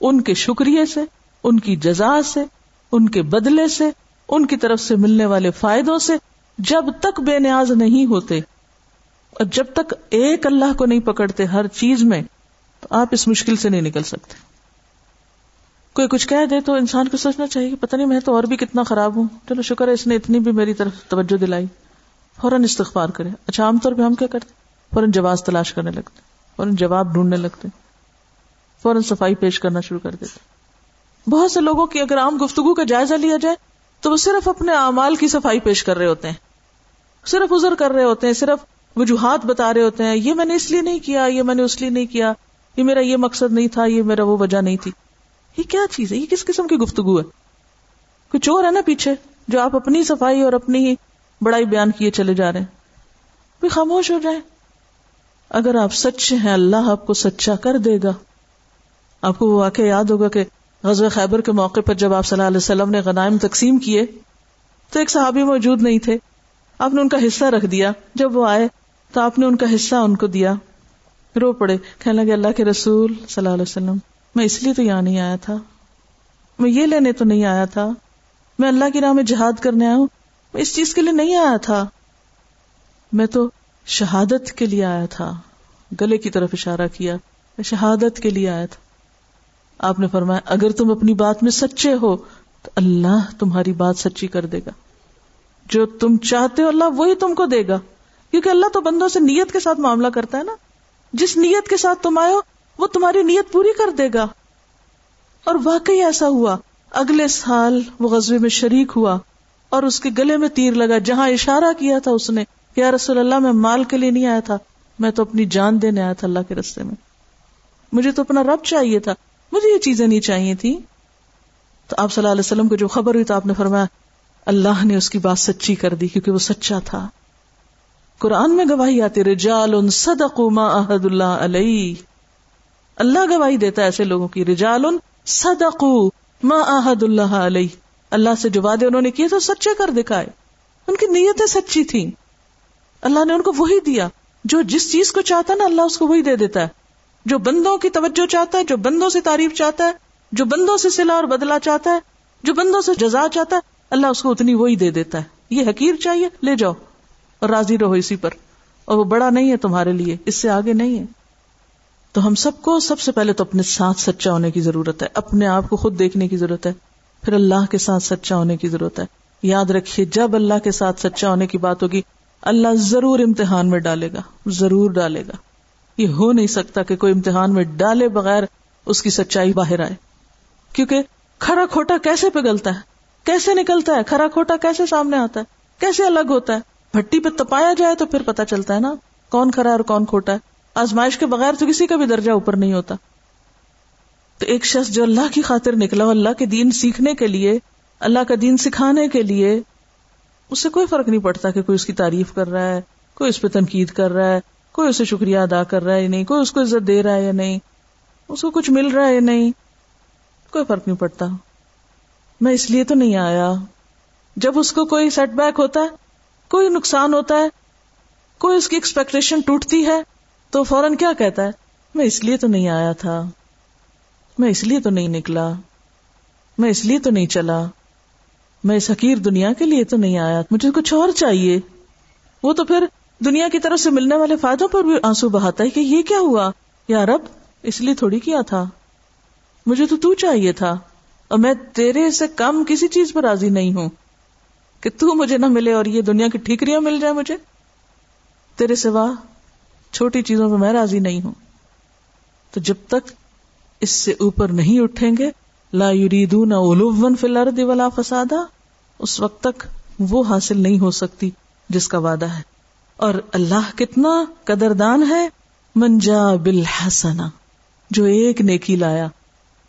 ان کے شکریہ سے، ان کی جزا سے، ان کے بدلے سے، ان کی طرف سے ملنے والے فائدوں سے جب تک بے نیاز نہیں ہوتے، اور جب تک ایک اللہ کو نہیں پکڑتے ہر چیز میں، تو آپ اس مشکل سے نہیں نکل سکتے۔ کوئی کچھ کہہ دے تو انسان کو سوچنا چاہیے کہ پتہ نہیں میں تو اور بھی کتنا خراب ہوں۔ چلو شکر ہے اس نے اتنی بھی میری طرف توجہ دلائی۔ فوراً استغفار کرے۔ اچھا عام طور پہ ہم کیا کرتے؟ فوراً جواز تلاش کرنے لگتے۔ فوراً جواب ڈھونڈنے لگتے۔ فوراً صفائی پیش کرنا شروع کر دیتے۔ بہت سے لوگوں کی اگر عام گفتگو کا جائزہ لیا جائے تو وہ صرف اپنے اعمال کی صفائی پیش کر رہے ہوتے ہیں۔ صرف ازر کر رہے ہوتے ہیں، صرف وجوہات بتا رہے ہوتے ہیں، یہ میں نے اس لیے نہیں کیا، یہ میں نے اس لیے نہیں کیا، یہ میرا یہ مقصد نہیں تھا، یہ میرا وہ وجہ نہیں تھی۔ یہ کیا چیز ہے؟ یہ کس قسم کی گفتگو ہے؟ کوئی چور ہے نا پیچھے جو آپ اپنی صفائی اور اپنی ہی بڑائی بیان کیے چلے جا رہے ہیں۔ کوئی خاموش ہو جائے۔ اگر آپ سچے ہیں، اللہ آپ کو سچا کر دے گا۔ آپ کو وہ واقعہ یاد ہوگا کہ غزب خیبر کے موقع پر جب آپ صلی اللہ علیہ وسلم نے غنائم تقسیم کیے، تو ایک صحابی موجود نہیں تھے۔ آپ نے ان کا حصہ رکھ دیا۔ جب وہ آئے، تو آپ نے ان کا حصہ ان کو دیا۔ رو پڑے، کہنے لگے، اللہ کے رسول صلی اللہ علیہ وسلم۔ میں اس لیے تو یہاں نہیں آیا تھا۔ میں یہ لینے تو نہیں آیا تھا۔ میں اللہ کی راہ میں جہاد کرنے آیا ہوں۔ میں اس چیز کے لیے نہیں آیا تھا۔ میں تو شہادت کے لیے آیا تھا۔ گلے کی طرف اشارہ کیا۔ میں شہادت کے لیے آیا تھا۔ آپ نے فرمایا، اگر تم اپنی بات میں سچے ہو، تو اللہ تمہاری بات سچی کر دے گا۔ جو تم چاہتے ہو، اللہ وہی تم کو دے گا۔ کیونکہ اللہ تو بندوں سے نیت کے ساتھ معاملہ کرتا ہے نا۔ جس نیت کے ساتھ تم آئے ہو وہ تمہاری نیت پوری کر دے گا۔ اور واقعی ایسا ہوا۔ اگلے سال وہ غزبے میں شریک ہوا اور اس کے گلے میں تیر لگا۔ جہاں اشارہ کیا تھا اس نے یا رسول اللہ، میں مال کے لیے نہیں آیا تھا، میں تو اپنی جان دینے آیا تھا اللہ کے رستے میں۔ مجھے تو اپنا رب چاہیے تھا۔ مجھے یہ چیزیں نہیں چاہیے تھی تو آپ صلی اللہ علیہ وسلم کو جو خبر ہوئی تو آپ نے فرمایا، اللہ نے اس کی بات سچی کر دی کیونکہ وہ سچا تھا۔ قرآن میں گواہی آتی رجال صدقوا ما عہد اللہ علیہ۔ اللہ گواہی دیتا ہے ایسے لوگوں کی رجال صدقوا ما عہد اللہ علیہ۔ اللہ سے جو وعدے انہوں نے کیے تو سچے کر دکھائے۔ ان کی نیتیں سچی تھیں۔ اللہ نے ان کو وہی دیا۔ جو جس چیز کو چاہتا ہے نا، اللہ اس کو وہی دے دیتا ہے۔ جو بندوں کی توجہ چاہتا ہے، جو بندوں سے تعریف چاہتا ہے۔ جو بندوں سے سلا اور بدلا چاہتا ہے۔ جو بندوں سے جزا چاہتا ہے، اللہ اس کو اتنی وہی دے دیتا ہے۔ یہ حقیر چاہیے، لے جاؤ۔ اور راضی رہو اسی پر۔ اور وہ بڑا نہیں ہے تمہارے لیے، اس سے آگے نہیں ہے۔ تو ہم سب کو سب سے پہلے تو اپنے ساتھ سچا ہونے کی ضرورت ہے، اپنے آپ کو خود دیکھنے کی ضرورت ہے۔ پھر اللہ کے ساتھ سچا ہونے کی ضرورت ہے۔ یاد رکھیے، جب اللہ کے ساتھ سچا ہونے کی بات ہوگی، اللہ ضرور امتحان میں ڈالے گا، ضرور ڈالے گا۔ یہ ہو نہیں سکتا کہ کوئی امتحان میں ڈالے بغیر اس کی سچائی باہر آئے۔ کیونکہ کھڑا کھوٹا کیسے پگلتا ہے؟ کیسے نکلتا ہے؟ کھڑا کھوٹا کیسے سامنے آتا ہے؟ کیسے الگ ہوتا ہے؟ بھٹی پہ تپایا جائے تو پھر پتا چلتا ہے نا، کون کھڑا ہے اور کون کھوٹا ہے۔ آزمائش کے بغیر تو کسی کا بھی درجہ اوپر نہیں ہوتا۔ تو ایک شخص جو اللہ کی خاطر نکلا اللہ کے دین سیکھنے کے لیے، اللہ کا دین سکھانے کے لیے، اس سے کوئی فرق نہیں پڑتا کہ کوئی اس کی تعریف کر رہا ہے، کوئی اس پہ تنقید کر رہا ہے، کوئی اسے شکریہ ادا کر رہا ہے یا نہیں، کوئی اس کو عزت دے رہا ہے یا نہیں، اس کو کچھ مل رہا ہے یا نہیں، کوئی فرق نہیں پڑتا۔ میں اس لیے تو نہیں آیا۔ جب اس کو کوئی سیٹ بیک ہوتا ہے، کوئی نقصان ہوتا ہے، کوئی اس کی ایکسپیکٹیشن ٹوٹتی ہے تو فوراً کیا کہتا ہے؟ میں اس لیے تو نہیں آیا تھا۔ میں اس لیے تو نہیں نکلا۔ میں اس لیے تو نہیں چلا۔ میں اس حقیر دنیا کے لیے تو نہیں آیا۔ مجھے کچھ اور چاہیے۔ وہ تو پھر دنیا کی طرف سے ملنے والے فائدوں پر بھی آنسو بہاتا ہے کہ یہ کیا ہوا؟ یا رب، اس لیے تھوڑی کیا تھا؟ مجھے تو تو چاہیے تھا۔ اور میں تیرے سے کم کسی چیز پر راضی نہیں ہوں۔ کہ تو مجھے نہ ملے اور یہ دنیا کی ٹھیکریاں مل جائے مجھے۔ تیرے سوا چھوٹی چیزوں پہ میں راضی نہیں ہوں۔ تو جب تک اس سے اوپر نہیں اٹھیں گے، لا یریدون علوا فی الارض ولا فسادا، اس وقت تک وہ حاصل نہیں ہو سکتی جس کا وعدہ ہے۔ اور اللہ کتنا قدردان ہے منجا بالحسنا جو ایک نیکی لایا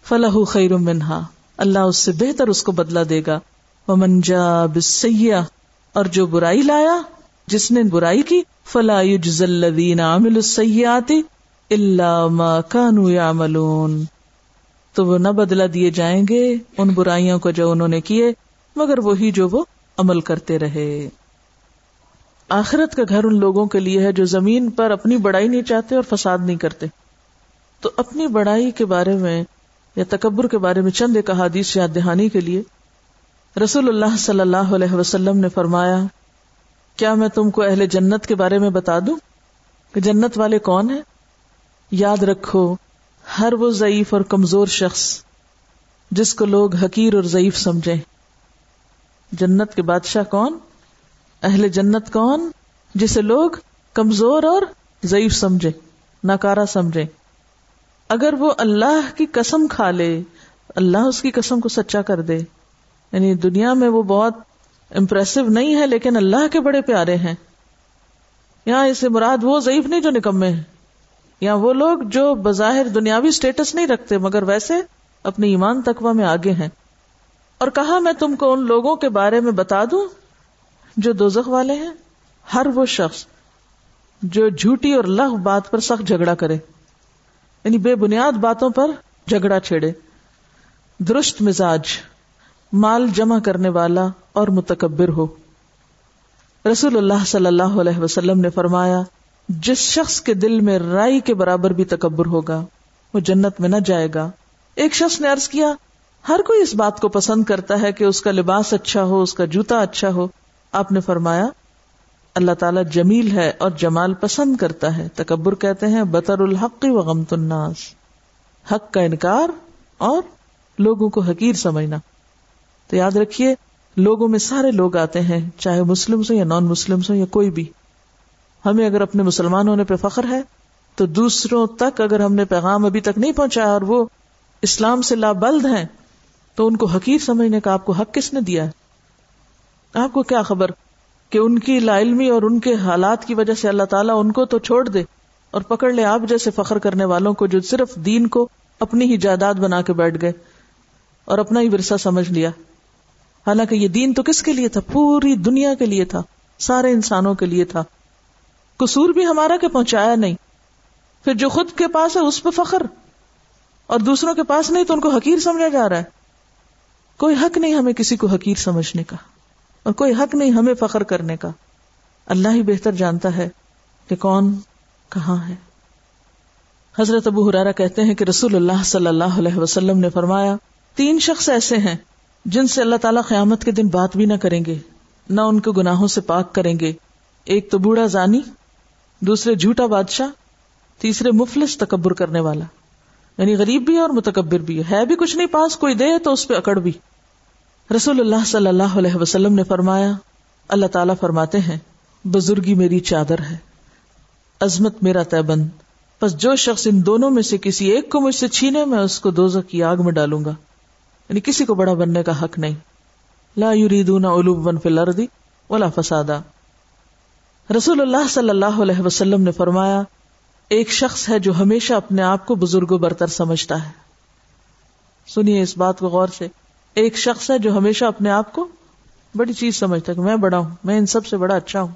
فلاح خیر منہا۔ اللہ اس سے بہتر اس کو بدلا دے گا۔ وہ منجا بسیا اور جو برائی لایا، جس نے برائی کی فلا یجز الذین عملوا السیئات الا ما كانوا يعملون تو وہ نہ بدلا دیے جائیں گے ان برائیوں کو جو انہوں نے کیے، مگر وہی جو وہ عمل کرتے رہے۔ آخرت کا گھر ان لوگوں کے لیے ہے جو زمین پر اپنی بڑائی نہیں چاہتے اور فساد نہیں کرتے۔ تو اپنی بڑائی کے بارے میں یا تکبر کے بارے میں چند ایک احادیث یاد دہانی کے لیے رسول اللہ صلی اللہ علیہ وسلم نے فرمایا کیا میں تم کو اہل جنت کے بارے میں بتا دوں کہ جنت والے کون ہیں؟ یاد رکھو، ہر وہ ضعیف اور کمزور شخص جس کو لوگ حقیر اور ضعیف سمجھے جنت کے بادشاہ کون؟ اہل جنت کون جسے لوگ کمزور اور ضعیف سمجھے ناکارا سمجھے اگر وہ اللہ کی قسم کھا لے، اللہ اس کی قسم کو سچا کر دے۔ یعنی دنیا میں وہ بہت امپریسو نہیں ہے لیکن اللہ کے بڑے پیارے ہیں۔ یہاں اسے مراد وہ ضعیف نہیں جو نکمے ہیں۔ یا وہ لوگ جو بظاہر دنیاوی اسٹیٹس نہیں رکھتے، مگر ویسے اپنے ایمان تقوی میں آگے ہیں۔ اور کہا میں تم کو ان لوگوں کے بارے میں بتا دوں جو دوزخ والے ہیں، ہر وہ شخص جو جھوٹی اور لغ بات پر سخت جھگڑا کرے۔ یعنی بے بنیاد باتوں پر جھگڑا چھیڑے۔ درست مزاج، مال جمع کرنے والا اور متکبر ہو۔ رسول اللہ صلی اللہ علیہ وسلم نے فرمایا، جس شخص کے دل میں رائی کے برابر بھی تکبر ہوگا، وہ جنت میں نہ جائے گا۔ ایک شخص نے ارض کیا، ہر کوئی اس بات کو پسند کرتا ہے کہ اس کا لباس اچھا ہو، اس کا جوتا اچھا ہو۔ آپ نے فرمایا، اللہ تعالیٰ جمیل ہے اور جمال پسند کرتا ہے۔ تکبر کہتے ہیں، بطر الحق و غمت الناس۔ حق کا انکار اور لوگوں کو حقیر سمجھنا۔ تو یاد رکھیے لوگوں میں سارے لوگ آتے ہیں، چاہے مسلم ہو یا نان مسلم ہو یا کوئی بھی۔ ہمیں اگر اپنے مسلمان ہونے پہ فخر ہے، تو دوسروں تک اگر ہم نے پیغام ابھی تک نہیں پہنچایا اور وہ اسلام سے لابلد ہیں، تو ان کو حقیر سمجھنے کا آپ کو حق کس نے دیا ہے؟ آپ کو کیا خبر کہ ان کی لا علمی اور ان کے حالات کی وجہ سے اللہ تعالیٰ ان کو تو چھوڑ دے اور پکڑ لے آپ جیسے فخر کرنے والوں کو جو صرف دین کو اپنی ہی جائیداد بنا کے بیٹھ گئے اور اپنا ہی ورثہ سمجھ لیا۔ حالانکہ یہ دین تو کس کے لیے تھا؟ پوری دنیا کے لیے تھا، سارے انسانوں کے لیے تھا۔ قصور بھی ہمارا کہ پہنچایا نہیں۔ پھر جو خود کے پاس ہے، اس پہ فخر۔ اور دوسروں کے پاس نہیں تو ان کو حقیر سمجھا جا رہا ہے۔ کوئی حق نہیں ہمیں کسی کو حقیر سمجھنے کا، اور کوئی حق نہیں ہمیں فخر کرنے کا۔ اللہ ہی بہتر جانتا ہے کہ کون کہاں ہے۔ حضرت ابو حرارا کہتے ہیں کہ رسول اللہ صلی اللہ علیہ وسلم نے فرمایا، تین شخص ایسے ہیں جن سے اللہ تعالیٰ قیامت کے دن بات بھی نہ کریں گے، نہ ان کو گناہوں سے پاک کریں گے۔ ایک تو بوڑھا زانی، دوسرے جھوٹا بادشاہ، تیسرے مفلس تکبر کرنے والا۔ یعنی غریب بھی ہے اور متکبر بھی ہے۔ بھی کچھ نہیں، پاس کوئی دے تو اس پہ اکڑ بھی۔ رسول اللہ صلی اللہ علیہ وسلم نے فرمایا، اللہ تعالیٰ فرماتے ہیں، بزرگی میری چادر ہے، عظمت میرا طے بند۔ بس جو شخص ان دونوں میں سے کسی ایک کو مجھ سے چھینے، میں اس کو دوزہ کی آگ میں ڈالوں گا۔ یعنی کسی کو بڑا بننے کا حق نہیں۔ لا یریدون علوبا فی الارض ولا فسادا۔ رسول اللہ صلی اللہ علیہ وسلم نے فرمایا، ایک شخص ہے جو ہمیشہ اپنے آپ کو بزرگ و برتر سمجھتا ہے۔ سنیے اس بات کو غور سے۔ ایک شخص ہے جو ہمیشہ اپنے آپ کو بڑی چیز سمجھتا ہے کہ میں بڑا ہوں، میں ان سب سے بڑا اچھا ہوں۔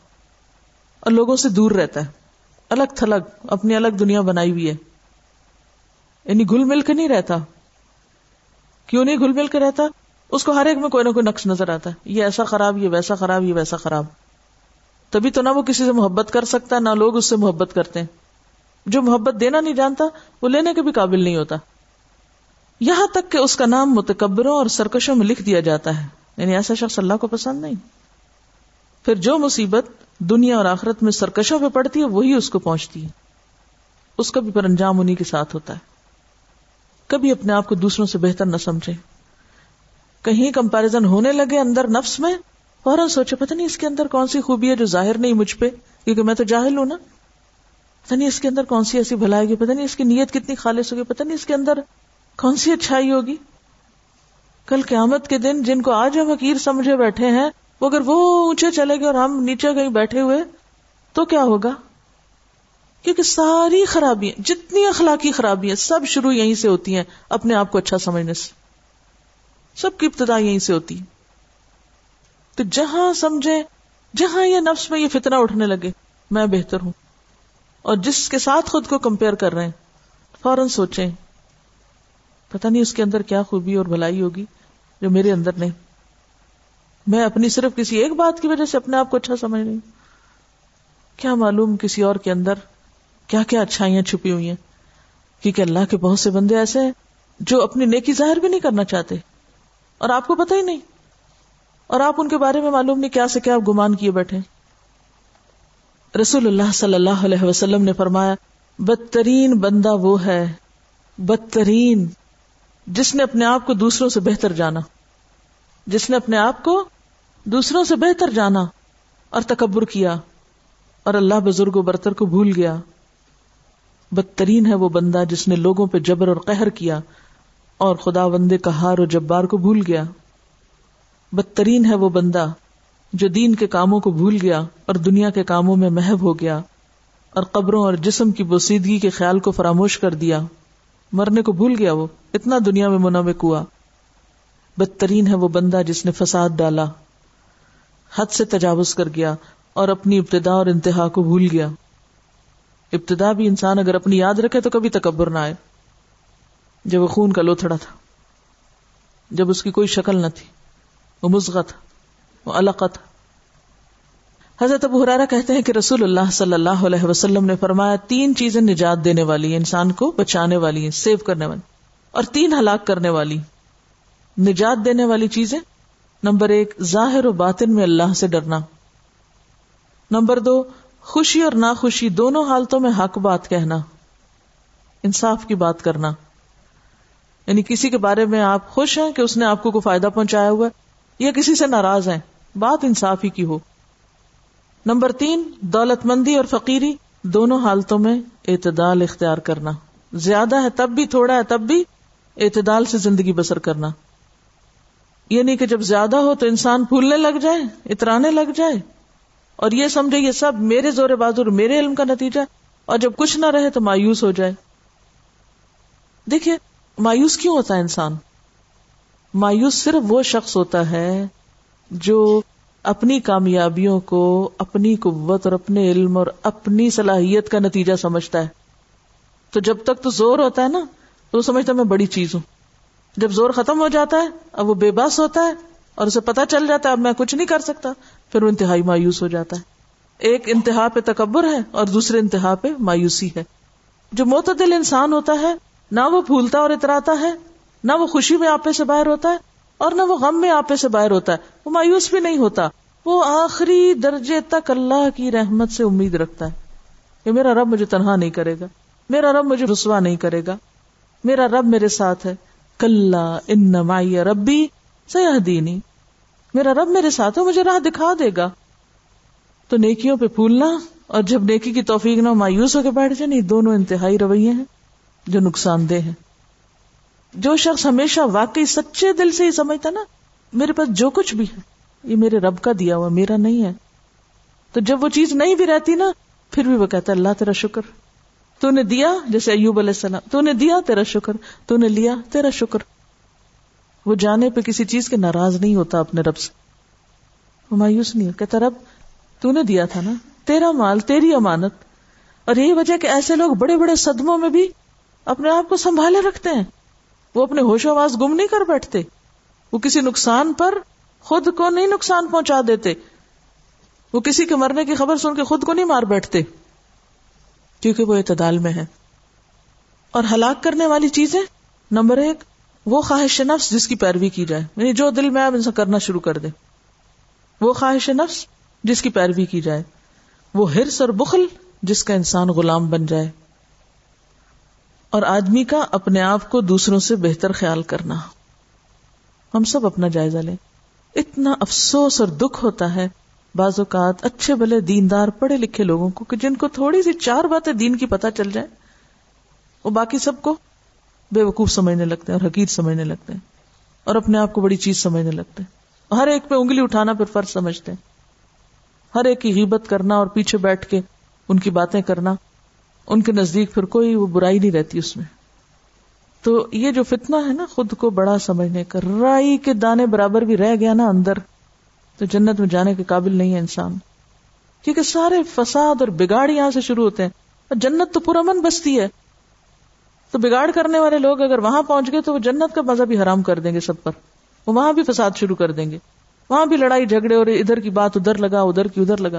اور لوگوں سے دور رہتا ہے۔ الگ تھلگ، اپنی الگ دنیا بنائی ہوئی ہے۔ یعنی گل مل کے نہیں رہتا۔ کیوں نہیں گل مل کے رہتا؟ اس کو ہر ایک میں کوئی نہ کوئی نقص نظر آتا ہے۔ یہ ایسا خراب، یہ ویسا خراب، یہ ویسا خراب۔ تبھی تو نہ وہ کسی سے محبت کر سکتا، نہ لوگ اس سے محبت کرتے ہیں۔ جو محبت دینا نہیں جانتا، وہ لینے کے بھی قابل نہیں ہوتا۔ یہاں تک کہ اس کا نام متکبروں اور سرکشوں میں لکھ دیا جاتا ہے۔ یعنی ایسا شخص اللہ کو پسند نہیں۔ پھر جو مصیبت دنیا اور آخرت میں سرکشوں پہ پڑتی ہے، وہی اس کو پہنچتی ہے۔ اس کا بھی پر انجام انہیں کے ساتھ ہوتا ہے۔ کبھی اپنے آپ کو دوسروں سے بہتر نہ سمجھے۔ کہیں کمپیرزن ہونے لگے اندر نفس میں، فوراً سوچے، پتہ نہیں اس کے اندر کون سی خوبی ہے جو ظاہر نہیں مجھ پہ، کیونکہ میں تو جاہل ہوں نا۔ پتہ نہیں اس کے اندر کون سی ایسی بھلائی گی پتہ نہیں اس کی نیت کتنی خالص ہوگی، پتہ نہیں اس کے اندر کون سی اچھائی ہوگی۔ کل قیامت کے دن جن کو آج ہم حقیر سمجھے بیٹھے ہیں، وہ اگر وہ اونچے چلے گئے اور ہم نیچے کہیں بیٹھے ہوئے، تو کیا ہوگا؟ کیونکہ ساری خرابیاں، جتنی اخلاقی خرابیاں سب شروع یہیں سے ہوتی ہیں اپنے آپ کو اچھا سمجھنے سے۔ سب کی ابتدا یہیں سے ہوتی تو جہاں سمجھے جہاں یہ نفس میں یہ فتنہ اٹھنے لگے، میں بہتر ہوں۔ اور جس کے ساتھ خود کو کمپیئر کر رہے ہیں، فوراً سوچیں، پتہ نہیں اس کے اندر کیا خوبی اور بھلائی ہوگی جو میرے اندر نہیں۔ میں اپنی صرف کسی ایک بات کی وجہ سے اپنے آپ کو اچھا سمجھ رہی ہوں۔ کیا معلوم کسی اور کے اندر کیا کیا اچھائیاں چھپی ہوئی ہیں؟ کیونکہ اللہ کے بہت سے بندے ایسے ہیں جو اپنی نیکی ظاہر بھی نہیں کرنا چاہتے۔ اور آپ کو پتہ ہی نہیں۔ اور آپ ان کے بارے میں معلوم نہیں کیا سے کیا گمان کیے بیٹھے رسول اللہ صلی اللہ علیہ وسلم نے فرمایا، بدترین بندہ وہ ہے، بدترین، جس نے اپنے آپ کو دوسروں سے بہتر جانا۔ جس نے اپنے آپ کو دوسروں سے بہتر جانا اور تکبر کیا۔ اور اللہ بزرگ و برتر کو بھول گیا۔ بدترین ہے وہ بندہ جس نے لوگوں پہ جبر اور قہر کیا اور خدا بندے کا ہار و جبار کو بھول گیا۔ بدترین ہے وہ بندہ جو دین کے کاموں کو بھول گیا اور دنیا کے کاموں میں محب ہو گیا اور قبروں اور جسم کی بوسیدگی کے خیال کو فراموش کر دیا۔ مرنے کو بھول گیا وہ، اتنا دنیا میں منوق ہوا۔ بدترین ہے وہ بندہ جس نے فساد ڈالا، حد سے تجاوز کر گیا اور اپنی ابتدا اور انتہا کو بھول گیا۔ ابتدا بھی انسان اگر اپنی یاد رکھے تو کبھی تکبر نہ آئے۔ جب وہ خون کا لوتھڑا تھا، جب اس کی کوئی شکل نہ تھی، وہ مزغ تھا، وہ القا تھا۔ حضرت ابو حرارا کہتے ہیں کہ رسول اللہ صلی اللہ علیہ وسلم نے فرمایا، تین چیزیں نجات دینے والی ہیں، انسان کو بچانے والی ہیں، سیو کرنے والی اور تین ہلاک کرنے والی نجات دینے والی چیزیں، نمبر ایک، ظاہر و باطن میں اللہ سے ڈرنا۔ نمبر دو خوشی اور ناخوشی دونوں حالتوں میں حق بات کہنا، انصاف کی بات کرنا۔ یعنی کسی کے بارے میں آپ خوش ہیں کہ اس نے آپ کو کوئی فائدہ پہنچایا ہوا ہے، یا کسی سے ناراض ہیں، بات انصاف ہی کی ہو۔ نمبر تین، دولت مندی اور فقیری، دونوں حالتوں میں اعتدال اختیار کرنا۔ زیادہ ہے تب بھی، تھوڑا ہے تب بھی اعتدال سے زندگی بسر کرنا۔ یعنی کہ جب زیادہ ہو تو انسان پھولنے لگ جائے، اترانے لگ جائے۔ اور یہ سمجھے یہ سب میرے زور بازور میرے علم کا نتیجہ اور جب کچھ نہ رہے تو مایوس ہو جائے۔ دیکھیے، مایوس کیوں ہوتا ہے انسان؟ مایوس صرف وہ شخص ہوتا ہے جو اپنی کامیابیوں کو، اپنی قوت اور اپنے علم اور اپنی صلاحیت کا نتیجہ سمجھتا ہے۔ تو جب تک تو زور ہوتا ہے نا، تو وہ سمجھتا میں بڑی چیز ہوں۔ جب زور ختم ہو جاتا ہے، اب وہ بے بس ہوتا ہے اور اسے پتا چل جاتا ہے، اب میں کچھ نہیں کر سکتا۔ پھر وہ انتہائی مایوس ہو جاتا ہے۔ ایک انتہا پہ تکبر ہے اور دوسرے انتہا پہ مایوسی ہے۔ جو معتدل انسان ہوتا ہے، نہ وہ پھولتا اور اتراتا ہے، نہ وہ خوشی میں آپے سے باہر ہوتا ہے اور نہ وہ غم میں آپے سے باہر ہوتا ہے۔ وہ مایوس بھی نہیں ہوتا۔ وہ آخری درجے تک اللہ کی رحمت سے امید رکھتا ہے کہ میرا رب مجھے تنہا نہیں کرے گا۔ میرا رب مجھے رسوا نہیں کرے گا۔ میرا رب میرے ساتھ ہے۔ کل ان مائی ربی سیاح دینی میرا رب میرے ساتھ ہے مجھے راہ دکھا دے گا۔ تو نیکیوں پہ پھولنا اور جب نیکی کی توفیق نہ مایوس ہو کے بیٹھ جائے نہیں دونوں انتہائی رویے ہیں جو نقصان دہ ہیں۔ جو شخص ہمیشہ واقعی سچے دل سے ہی سمجھتا نا، میرے پاس جو کچھ بھی ہے، یہ میرے رب کا دیا ہوا، میرا نہیں ہے۔ تو جب وہ چیز نہیں بھی رہتی نا، پھر بھی وہ کہتا اللہ تیرا شکر۔ تو نے دیا، جیسے ایوب علیہ السلام، تو نے دیا تیرا شکر، تو نے لیا تیرا شکر۔ وہ جانے پہ کسی چیز کے ناراض نہیں ہوتا اپنے رب سے۔ وہ مایوس نہیں کہتا، رب، تو نے دیا تھا نا، تیرا مال، تیری امانت۔ اور یہی وجہ کہ ایسے لوگ بڑے بڑے صدموں میں بھی اپنے آپ کو سنبھالے رکھتے ہیں۔ وہ اپنے ہوش آواز گم نہیں کر بیٹھتے۔ وہ کسی نقصان پر خود کو نہیں نقصان پہنچا دیتے۔ وہ کسی کے مرنے کی خبر سن کے خود کو نہیں مار بیٹھتے۔ کیونکہ وہ اعتدال میں ہے اور ہلاک کرنے والی چیزیں، نمبر ایک وہ خواہش نفس جس کی پیروی کی جائے۔ یعنی جو دل میں آپ ان سے کرنا شروع کر دے۔ وہ خواہش نفس جس کی پیروی کی جائے۔ وہ ہرس اور بخل جس کا انسان غلام بن جائے۔ اور آدمی کا اپنے آپ کو دوسروں سے بہتر خیال کرنا۔ ہم سب اپنا جائزہ لیں۔ اتنا افسوس اور دکھ ہوتا ہے۔ بعض اوقات اچھے بلے دیندار پڑھے لکھے لوگوں کو کہ جن کو تھوڑی سی چار باتیں دین کی پتہ چل جائے۔ وہ باقی سب کو بے وقوف سمجھنے لگتے ہیں اور حقیق سمجھنے لگتے ہیں اور اپنے آپ کو بڑی چیز سمجھنے لگتے ہیں ہر ایک پہ انگلی اٹھانا پھر فرض سمجھتے ہیں ہر ایک کی غیبت کرنا اور پیچھے بیٹھ کے ان کی باتیں کرنا ان کے نزدیک پھر کوئی وہ برائی نہیں رہتی اس میں تو یہ جو فتنہ ہے نا خود کو بڑا سمجھنے کا، رائی کے دانے برابر بھی رہ گیا نا اندر، تو جنت میں جانے کے قابل نہیں ہے انسان۔ کیونکہ سارے فساد اور بگاڑ یہاں سے شروع ہوتے ہیں۔ اور جنت تو پورا من بستی ہے۔ تو بگاڑ کرنے والے لوگ اگر وہاں پہنچ گئے تو وہ جنت کا مزہ بھی حرام کر دیں گے سب پر۔ وہ وہاں بھی فساد شروع کر دیں گے۔ وہاں بھی لڑائی جھگڑے اور ادھر کی بات ادھر لگا، ادھر کی ادھر لگا۔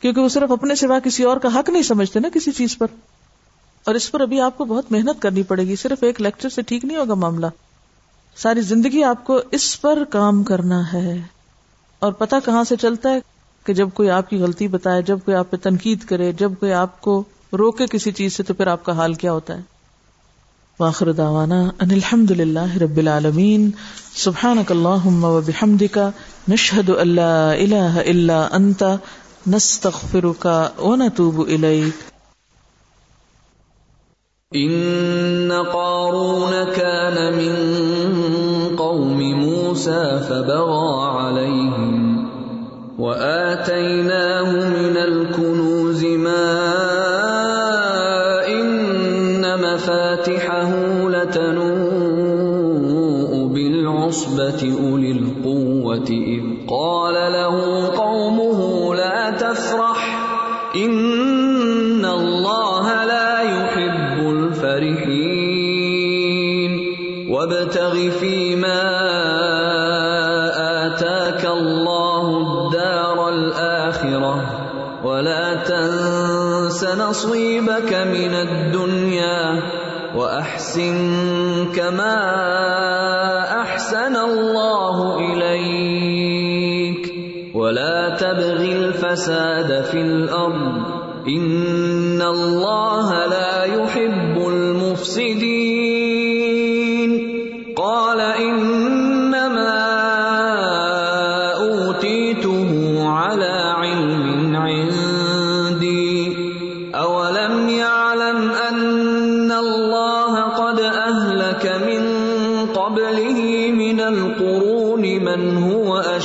کیونکہ وہ صرف اپنے سوا کسی اور کا حق نہیں سمجھتے نا کسی چیز پر۔ اور اس پر ابھی آپ کو بہت محنت کرنی پڑے گی۔ صرف ایک لیکچر سے ٹھیک نہیں ہوگا معاملہ۔ ساری زندگی آپ کو اس پر کام کرنا ہے۔ اور پتا کہاں سے چلتا ہے کہ جب کوئی آپ کی غلطی بتائے، جب کوئی آپ پہ تنقید کرے، جب کوئی آپ کو روکے کسی چیز سے تو پھر آپ کا حال کیا ہوتا ہے؟ واخر دعوانا ان الحمد للہ رب العالمین، سبحانک اللہم و بحمدک، نشہد اللہ الہ الا انت، نستغفرک و نتوب الیک۔ ان قارون كان من قوم موسى فبغى عليهم وآتيناه بالعصبة أولي القوة إذ قال له قومه لا تفرح، إن الله لا يحب الفرحين. وابتغ فيما آتاك الله الدار الآخرة، ولا تنس نصيبك من الدنيا واحسن كما احسن الله اليك ولا تبغ الفساد في الارض ان الله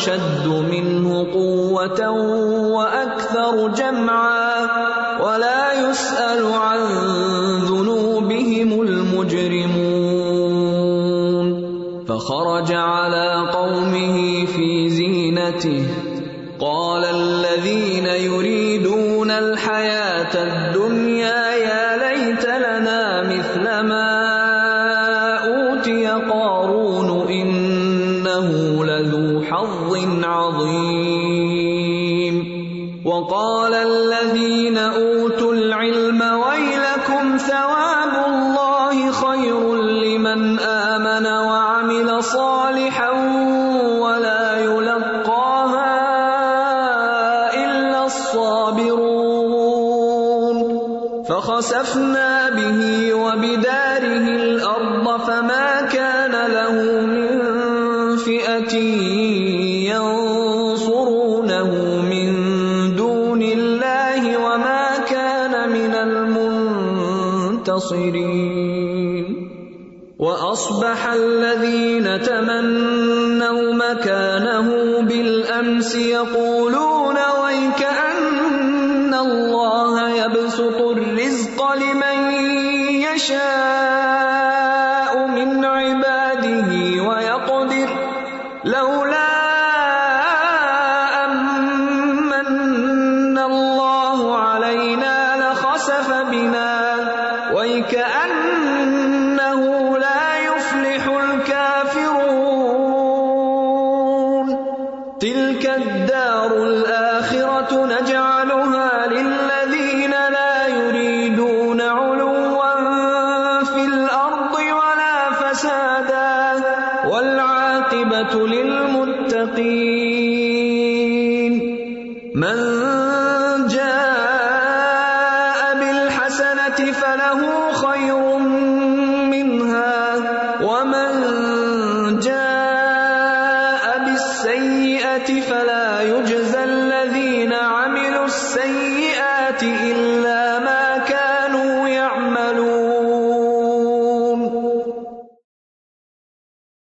اشد منه قوه واكثر جمعا ولا يسال عن ذنوبهم المجرمون فخرج على قومه في زينته الظالمين. وأصبح الذين تمنوا مكانه بالأمس يقولون ويك أن الله يبسط الرزق لمن يشاء.